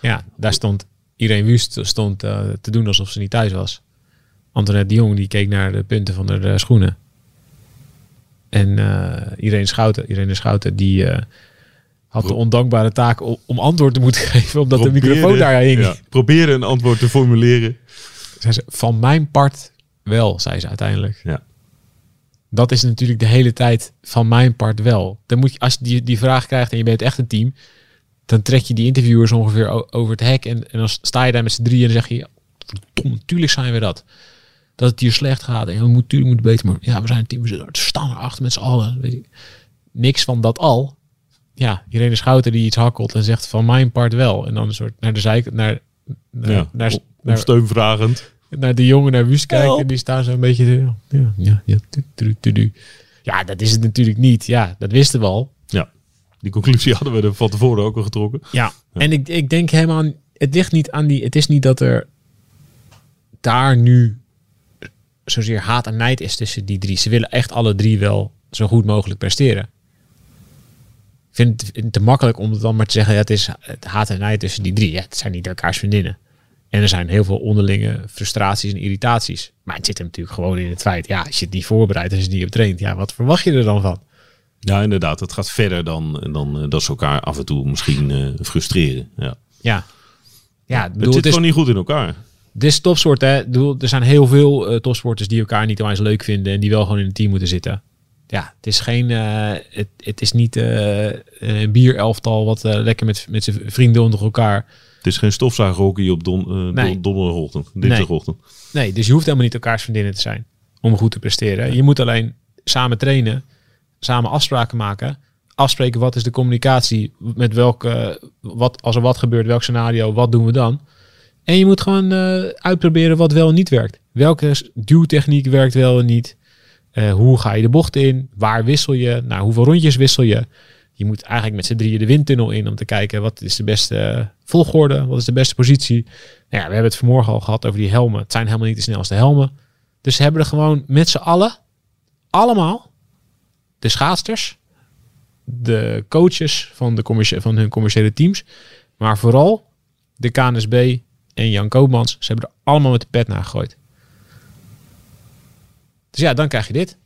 Ja, daar stond Irene Wust stond, eh, te doen alsof ze niet thuis was. Antoinette de Jong die keek naar de punten van de, eh, schoenen. En eh Irene Schouten, Irene Schouten die eh, had de ondankbare taak om, antwoord te moeten [laughs] geven. Omdat de microfoon daar hing. Ja, probeerde een antwoord te formuleren. Zei ze, van mijn part wel, zei ze uiteindelijk. Ja. Dat is natuurlijk de hele tijd van mijn part wel. Dan moet je, als je die, die vraag krijgt en je bent echt een team, dan trek je die interviewers ongeveer over het hek. En, en dan sta je daar met z'n drieën en dan zeg je, verdomme, natuurlijk zijn we dat. Dat het hier slecht gaat en we moeten natuurlijk moet beter. Maar ja, we zijn een team, we staan erachter met z'n allen. Weet je. Niks van dat al. Ja, Irene Schouten die iets hakkelt en zegt van mijn part wel. En dan een soort naar de zijkant, naar, naar, Ja, naar, om- naar, om steun vragend. Naar de jongen naar Wust kijken. En die staan zo een beetje... Ja, ja, ja, tu, tu, tu, tu. ja, dat is het natuurlijk niet. Ja, dat wisten we al. Ja, die conclusie hadden we er van tevoren ook al getrokken. Ja. En ik, ik denk helemaal... Het ligt niet aan die... Het is niet dat er daar nu zozeer haat en nijd is tussen die drie. Ze willen echt alle drie wel zo goed mogelijk presteren. Ik vind het te makkelijk om het dan maar te zeggen... Ja, het is het haat en nijd tussen die drie. Ja, het zijn niet elkaars vriendinnen. En er zijn heel veel onderlinge frustraties en irritaties. Maar het zit hem natuurlijk gewoon in het feit... Ja, als je het niet voorbereidt, als je het niet hebt traind... Ja, wat verwacht je er dan van? Ja, inderdaad. Het gaat verder dan, dan eh, dat ze elkaar af en toe misschien eh, frustreren. Ja. Ja. Ja, ik Het bedoel, zit het is, gewoon niet goed in elkaar. dit is topsport, hè. Bedoel, er zijn heel veel eh, topsporters die elkaar niet onwijs leuk vinden... en die wel gewoon in een team moeten zitten. Ja, het is geen... eh, het, het is niet een bierelftal wat lekker met, met zijn vrienden onder elkaar... Het is geen stofzuigerhockey op don, eh, Nee. donderdagochtend, dinsdagochtend. Nee, dus je hoeft helemaal niet elkaars vriendinnen te zijn om goed te presteren. Je moet alleen samen trainen, samen afspraken maken, afspreken wat is de communicatie, met welke, wat, als er wat gebeurt, welk scenario, wat doen we dan. En je moet gewoon eh, uitproberen wat wel en niet werkt. Welke duwtechniek werkt wel en niet. Eh, hoe ga je de bocht in? Waar wissel je? Nou, hoeveel rondjes wissel je? Je moet eigenlijk met z'n drieën de windtunnel in om te kijken wat is de beste eh, volgorde, wat is de beste positie. Nou ja, we hebben het vanmorgen al gehad over die helmen. Het zijn helemaal niet de snelste helmen. Dus ze hebben er gewoon met z'n allen, allemaal, de schaatsters, de coaches van, de van hun commerciële teams, maar vooral de KNSB en Jan Koopmans, ze hebben er allemaal met de pet naar gegooid. Dus ja, dan krijg je dit.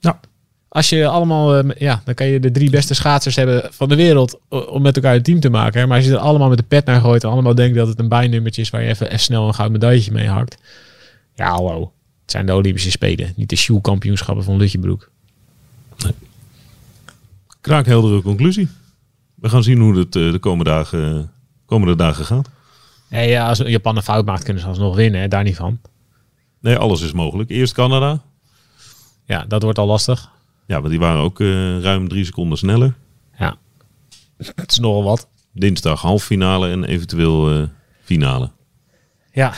Ja. Als je allemaal, eh, ja, dan kan je de drie beste schaatsers hebben van de wereld o- om met elkaar een team te maken. Maar als je er allemaal met de pet naar gooit en allemaal denkt dat het een bijnummertje is waar je even, even snel een goud medailletje mee hakt. Ja, hallo. Het zijn de Olympische Spelen, niet de shoe-kampioenschappen van Lutjebroek. Kraakheldere conclusie. We gaan zien hoe het eh, de komende dagen, komende dagen gaat. Nee, ja, als Japan een fout maakt, kunnen ze alsnog winnen. Hè? Daar niet van. Nee, alles is mogelijk. Eerst Canada. Ja, dat wordt al lastig. Ja, want die waren ook eh, ruim drie seconden sneller. Ja, het is nogal wat. Dinsdag halffinale en eventueel eh, finale. Ja,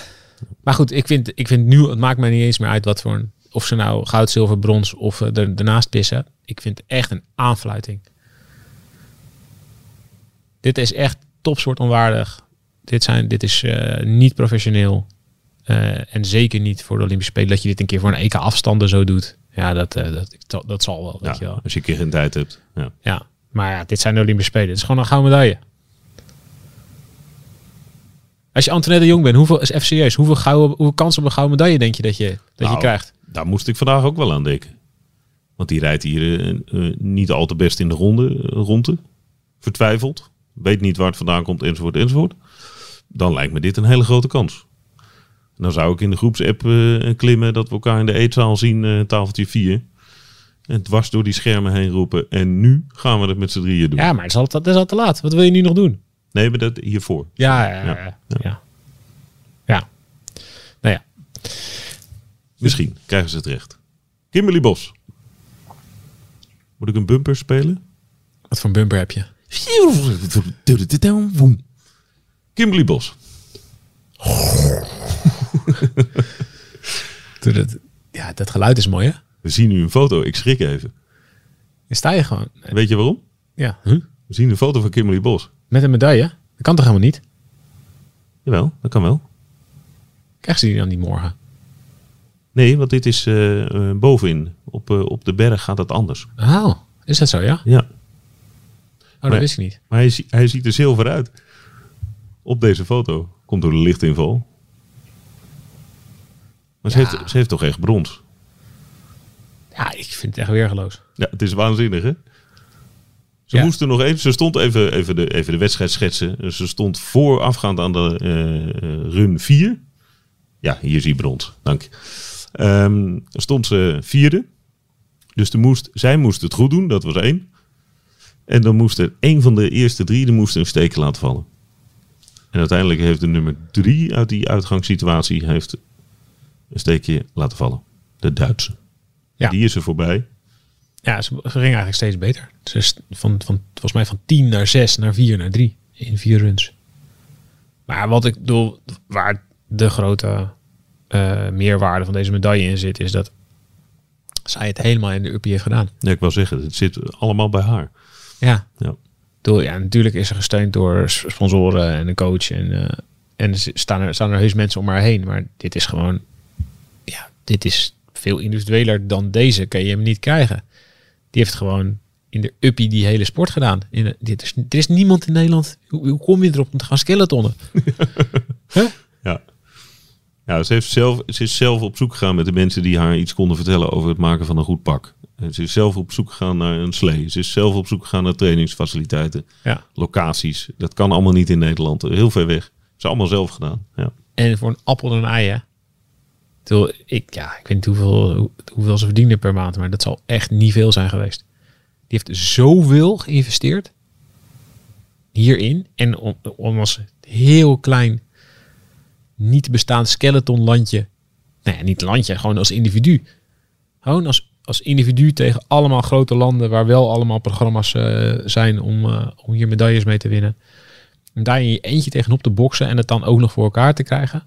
maar goed, ik vind, ik vind nu, het maakt mij niet eens meer uit wat voor een, of ze nou goud, zilver, brons of eh, er, ernaast pissen. Ik vind het echt een aanfluiting. Dit is echt topsoort onwaardig. Dit, zijn, dit is eh, niet professioneel. Eh, en zeker niet voor de Olympische Spelen dat je dit een keer voor een EK afstanden zo doet. Ja, dat, eh, dat, dat, dat zal wel, weet je wel. als je een keer geen tijd hebt. Ja. Ja, maar ja, dit zijn de Olympische Spelen. Het is gewoon een gouden medaille. Als je Antoinette de Jong bent, hoeveel is even serieus? Hoeveel, gouden, hoeveel kans op een gouden medaille denk je dat je, dat je Nou, krijgt? Daar moest ik vandaag ook wel aan denken. Want die rijdt hier eh, eh, niet al te best in de ronde, ronde. Vertwijfeld. Weet niet waar het vandaan komt, enzovoort, enzovoort. Dan lijkt me dit een hele grote kans. En dan zou ik in de groepsapp eh, klimmen dat we elkaar in de eetzaal zien, eh, tafeltje 4. En dwars door die schermen heen roepen. En nu gaan we het met z'n drieën doen. Ja, maar het is, al, dat is al te laat. Wat wil je nu nog doen? Nee, maar dat hiervoor. Ja, ja, ja. Ja, ja. ja. ja. Nou ja, Misschien krijgen ze het recht. Kimberly Bos. Moet ik een bumper spelen? wat voor een bumper heb je? Kimberly Bos. [laughs] Toen het, ja, dat geluid is mooi, hè? We zien nu een foto. Ik schrik even. Dan sta je gewoon. Weet je waarom? Ja, huh? We zien een foto van Kimberly Bos. met een medaille. Dat kan toch helemaal niet? Jawel, dat kan wel. Krijgen ze die dan niet morgen? Nee, want dit is eh, eh, bovenin. Op, eh, op de berg gaat het anders. Oh, is dat zo, ja? Ja. Oh, dat wist ik niet. Maar hij, hij ziet er zilver uit. Op deze foto. Komt door de lichtinval. Maar ze, Ja. heeft, ze heeft toch echt brons. Ja, ik vind het echt weergeloos. Ja, het is waanzinnig, hè? Ze Ja. moesten nog even, ze stond even, even, de, even de wedstrijd schetsen. Ze stond voorafgaand aan de eh, eh, run 4. Ja, hier zie je brons, dank. Ehm, stond ze vierde. Dus de moest, zij moest het goed doen, dat was één. En dan moest er één van de eerste drie die moest een steek laten vallen. En uiteindelijk heeft de nummer drie uit die uitgangssituatie heeft een steekje laten vallen. De Duitse. Ja. Die is er voorbij. Ja, ze, ze ging eigenlijk steeds beter. Ze van, van, volgens mij van 10 naar 6 naar 4 naar 3 in vier runs. Maar wat ik bedoel, waar de grote eh, meerwaarde van deze medaille in zit, is dat zij het helemaal in de uppie heeft gedaan. Ja, ik wil zeggen, het zit allemaal bij haar. Ja. Ja. Ik bedoel, ja, natuurlijk is ze gesteund door sponsoren en een coach. En, eh, en er staan er, staan er heus mensen om haar heen. Maar dit is gewoon... Dit is veel individueler dan deze. Kan je hem niet krijgen. Die heeft gewoon in de uppie die hele sport gedaan. In de, dit is, er is niemand in Nederland... Hoe, hoe kom je erop om te gaan skeletonnen? [laughs] Ja. Ja, ze, heeft zelf, ze is zelf op zoek gegaan met de mensen die haar iets konden vertellen over het maken van een goed pak. En ze is zelf op zoek gegaan naar een slee. Ze is zelf op zoek gegaan naar trainingsfaciliteiten, Ja. locaties. Dat kan allemaal niet in Nederland. Heel ver weg. Ze allemaal zelf gedaan. Ja. En voor een appel en een ei, hè? Ik, ja, ik weet niet hoeveel, hoe- hoeveel ze verdienen per maand, maar dat zal echt niet veel zijn geweest. Die heeft zoveel geïnvesteerd hierin. En om, om als heel klein, niet bestaand skeletonlandje, nou ja, niet landje, gewoon als individu. Gewoon als, als individu tegen allemaal grote landen waar wel allemaal programma's eh, zijn om, eh, om hier medailles mee te winnen. En daar in je eentje tegenop te boksen en het dan ook nog voor elkaar te krijgen.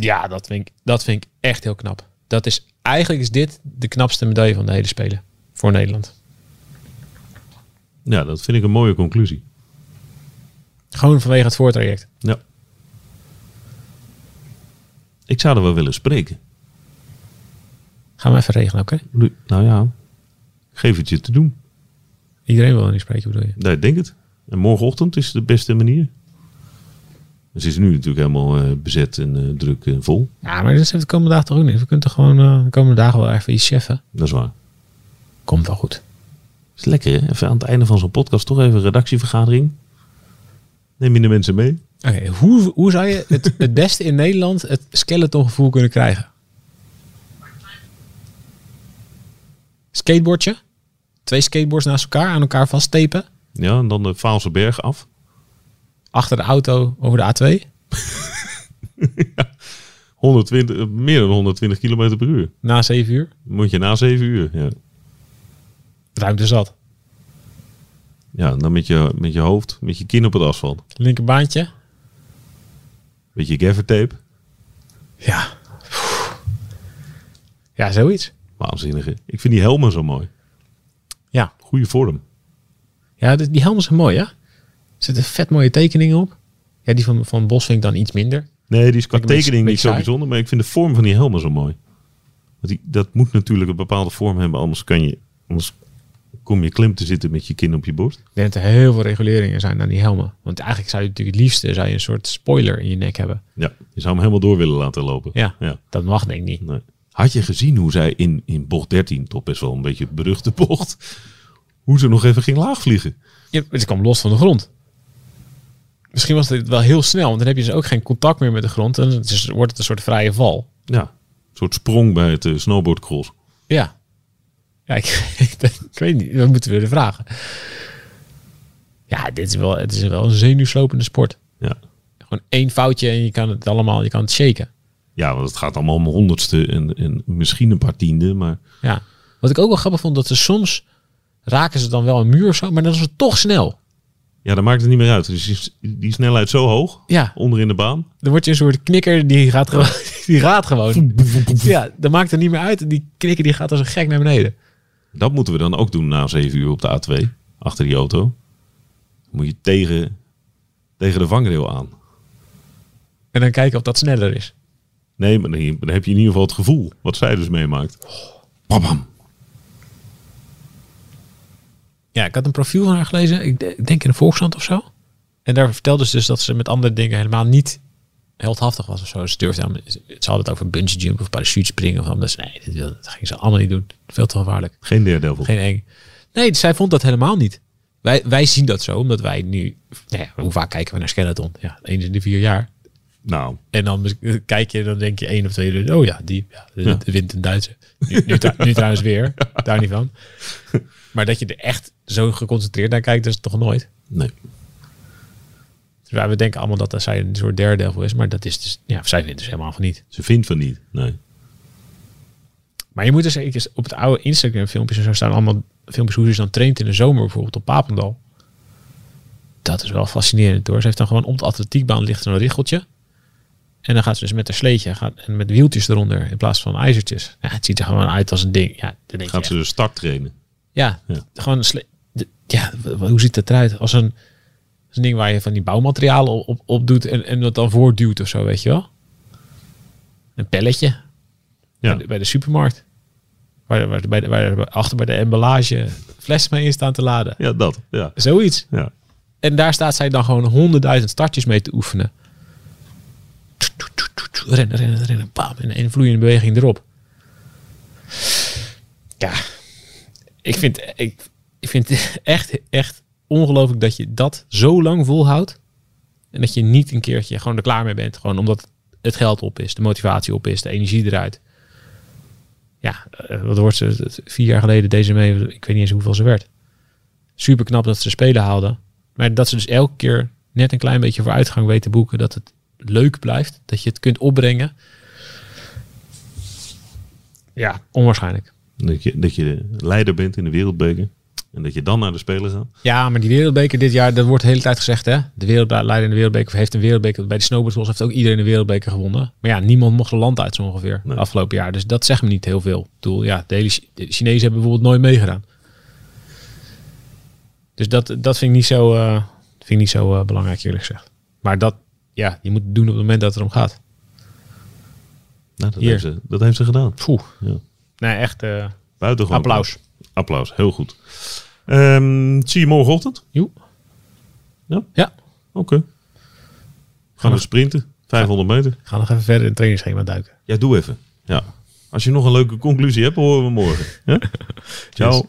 Ja, dat vind ik, dat vind ik echt heel knap. Dat is, eigenlijk is dit de knapste medaille van de hele Spelen. Voor Nederland. ja, dat vind ik een mooie conclusie. Gewoon vanwege het voortraject. Ja. Ik zou er wel willen spreken. Gaan we even regelen, oké? Nou ja, geef het je te doen. Iedereen wil niet spreken, bedoel je? Ja, ik denk het. En morgenochtend is de beste manier. Ze is nu natuurlijk helemaal eh, bezet en eh, druk en vol. Ja, maar dat is de komende dagen toch ook niet. We kunnen toch gewoon eh, de komende dagen wel even iets cheffen. Dat is waar. Komt wel goed. Is lekker hè? Even aan het einde van zo'n podcast toch even een redactievergadering. Neem je de mensen mee? Oké, hoe, hoe zou je het, het beste in Nederland het skeletongevoel kunnen krijgen? Skateboardje. Twee skateboards naast elkaar, aan elkaar vasttepen. Ja, en dan de Vaalse berg af. Achter de auto over de A2. 120, [laughs] eh, meer dan 120 km per uur. Na 7 uur. Moet je na 7 uur. Ja, Ruimte zat. ja dan met je, met je hoofd, met je kin op het asfalt. Linkerbaantje. Beetje gaffertape. Ja. Ja, zoiets. Waanzinnig hè? Ik vind die helmen zo mooi. Ja. Goede vorm. Ja, die die helmen zijn mooi, hè? Er zitten vet mooie tekeningen op. Ja, die van, van Bos vind ik dan iets minder. Nee, die is qua tekening niet zo bijzonder. Maar ik vind de vorm van die helmen zo mooi. Want die, dat moet natuurlijk een bepaalde vorm hebben. Anders, kan je, anders kom je klem te zitten met je kin op je borst. Ik denk dat er heel veel reguleringen zijn aan die helmen. Want eigenlijk zou je natuurlijk het liefste zou je een soort spoiler in je nek hebben. Ja, je zou hem helemaal door willen laten lopen. Ja, ja. dat mag denk ik niet. Nee. Had je gezien hoe zij in, in bocht 13, toch best wel een beetje beruchte bocht, hoe ze nog even ging laagvliegen? Ja, het kwam los van de grond. Misschien was het wel heel snel, want dan heb je dus ook geen contact meer met de grond. En het is, wordt het een soort vrije val. Ja, een soort sprong bij het eh, snowboardcross. Ja. Ja, ik, [laughs] ik, weet niet. Dat moeten we de vragen. Ja, dit is wel, het is wel een zenuwslopende sport. Ja. Gewoon één foutje en je kan het allemaal, je kan het shaken. ja, want het gaat allemaal om honderdste en, en misschien een paar tiende, maar Ja. Wat ik ook wel grappig vond, dat ze soms raken ze dan wel een muur of zo, maar dan is het toch snel. Ja, dan maakt het niet meer uit. Dus die, die snelheid zo hoog, Ja, onder in de baan. dan word je een soort knikker die gaat gewoon. [laughs] Die gaat gewoon. Ja, dan maakt het niet meer uit. Die knikker die gaat als een gek naar beneden. Dat moeten we dan ook doen na 7 uur op de A2. Achter die auto. Dan moet je tegen, tegen de vangrail aan. En dan kijken of dat sneller is. Nee, maar dan heb je in ieder geval het gevoel wat zij dus meemaakt. Bam, bam. Ja, ik had een profiel van haar gelezen. Ik de- ik denk in de Volkskrant of zo. En daar vertelde ze dus dat ze met andere dingen helemaal niet heldhaftig was of zo. Ze durfde helemaal- ze ze hadden het over bungee jump of parachutespringen. Of anders. Nee, wil- dat ging ze allemaal niet doen. Veel te gevaarlijk. Geen Daredevil. Geen eng. Nee, zij vond dat helemaal niet. Wij, wij zien dat zo, omdat wij nu... Nou ja, hoe vaak kijken we naar Skeleton? Ja, eens in de vier jaar. Nou, En dan bes- kijk je, dan denk je één of twee oh ja, die, ja, de, Ja. wint een Duitse. Nu, nu, nu trouwens weer, [laughs] daar niet van. Maar dat je er echt zo geconcentreerd naar kijkt, het toch nooit. nee. Dus wij- we denken allemaal dat zij een soort daredevil is, maar dat is dus, ja, zij vindt dus helemaal van niet. Ze vindt van niet. Nee. Maar je moet dus eens op het oude Instagram filmpjes en zo staan allemaal filmpjes hoe ze dan traint in de zomer bijvoorbeeld op Papendal. Dat is wel fascinerend hoor. Ze heeft dan gewoon op de atletiekbaan ligt een richeltje. En dan gaat ze dus met haar sleetje gaat, en met wieltjes eronder in plaats van ijzertjes. Ja, het ziet er gewoon uit als een ding. Ja, dan denk Gaat je ze de start trainen. Ja, Ja. gewoon een ja, hoe ziet het eruit? Als een, als een ding waar je van die bouwmaterialen op, op, doet en, en dat dan voortduwt of zo, weet je wel? Een pelletje Ja. bij, de, bij de supermarkt. Waar, waar, bij de, waar achter bij de emballage flessen mee in staan te laden. Ja, dat. Ja. Zoiets. ja. En daar staat zij dan gewoon honderdduizend startjes mee te oefenen. Rennen, rennen, rennen. Bam. En een vloeiende beweging erop. Ja. Ik vind, ik, ik vind het [laughs] echt, echt ongelooflijk dat je dat zo lang volhoudt. En dat je niet een keertje gewoon er klaar mee bent. Gewoon omdat het geld op is, de motivatie op is, de energie eruit. Ja, eh, wat wordt ze? Vier jaar geleden deze mee, ik weet niet eens hoeveel ze werd. Super knap dat ze spelen haalde. Maar dat ze dus elke keer net een klein beetje vooruitgang weten te boeken. Dat het leuk blijft. Dat je het kunt opbrengen. Ja, onwaarschijnlijk. Dat, je, dat je leider bent in de wereldbeker. En dat je dan naar de Spelen gaat. Ja, maar die wereldbeker dit jaar, dat wordt de hele tijd gezegd hè. De wereldleider in de wereldbeker heeft een wereldbeker. Bij de snowboardbos heeft ook iedereen een wereldbeker gewonnen. Maar ja, niemand mocht een land uit zo ongeveer Nee. afgelopen jaar. Dus dat zegt me niet heel veel. Ik bedoel, ja, de, hele, de Chinezen hebben bijvoorbeeld nooit meegedaan. Dus dat, dat vind ik niet zo, eh, vind ik niet zo eh, belangrijk eerlijk gezegd. Maar dat, ja, je moet het doen op het moment dat het erom gaat. Nou, dat, Hier. heeft ze, dat heeft ze gedaan. Poeh. Ja. Nee, echt Buitengewoon. applaus. Applaus, heel goed. Ehm, zie je morgenochtend? Joe. Ja? Ja. Oké. Gaan we sprinten. 500 meter. Ga nog even verder in het trainingsschema duiken. Ja, doe even. Ja. Als je nog een leuke conclusie hebt, horen we morgen. Ja? [laughs] Ciao.